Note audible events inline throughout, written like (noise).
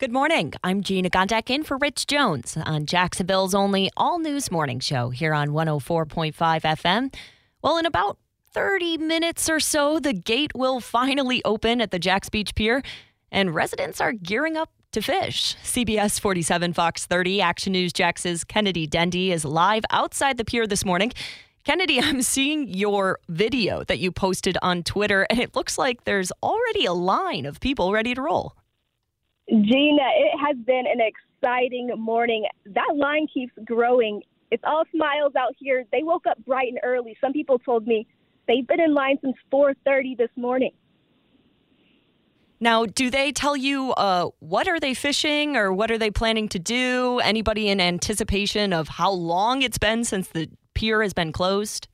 Good morning. I'm Gina Gondek in for Rich Jones on Jacksonville's only all news morning show here on 104.5 FM. Well, in about 30 minutes or so, the gate will finally open at the Jax Beach Pier, and residents are gearing up to fish. CBS 47 Fox 30 Action News Jax's Kennedy Dendy is live outside the pier this morning. Kennedy, (laughs) I'm seeing your video that you posted on Twitter, and it looks like there's already a line of people ready to roll. Gina, it has been an exciting morning. That line keeps growing. It's all smiles out here. They woke up bright and early. Some people told me they've been in line since 4:30 this morning. Now, do they tell you uh, what are they fishing or what are they planning to do? Anybody in anticipation of how long it's been since the pier has been closed?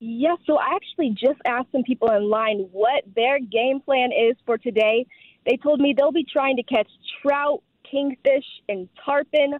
Yes, so I actually just asked some people in line what their game plan is for today. They told me they'll be trying to catch trout, kingfish, and tarpon.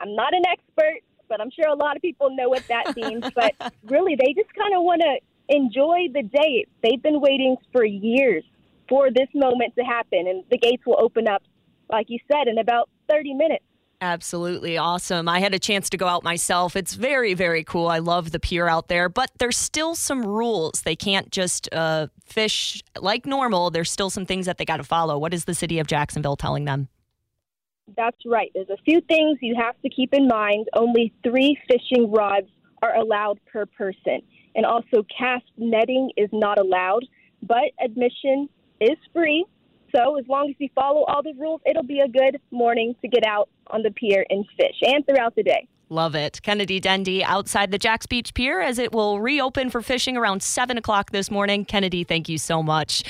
I'm not an expert, but I'm sure a lot of people know what that means. (laughs) but really, they just kind of want to enjoy the day. They've been waiting for years for this moment to happen, and the gates will open up, like you said, in about 30 minutes. Absolutely awesome. I had a chance to go out myself. It's very, very cool. I love the pier out there, but there's still some rules. They can't just uh, fish like normal. There's still some things that they got to follow. What is the city of Jacksonville telling them? That's right. There's a few things you have to keep in mind. Only three fishing rods are allowed per person. And also, cast netting is not allowed, but admission is free. So, as long as you follow all the rules, it'll be a good morning to get out on the pier and fish and throughout the day. Love it. Kennedy Dendy outside the Jax Beach Pier as it will reopen for fishing around 7 o'clock this morning. Kennedy, thank you so much.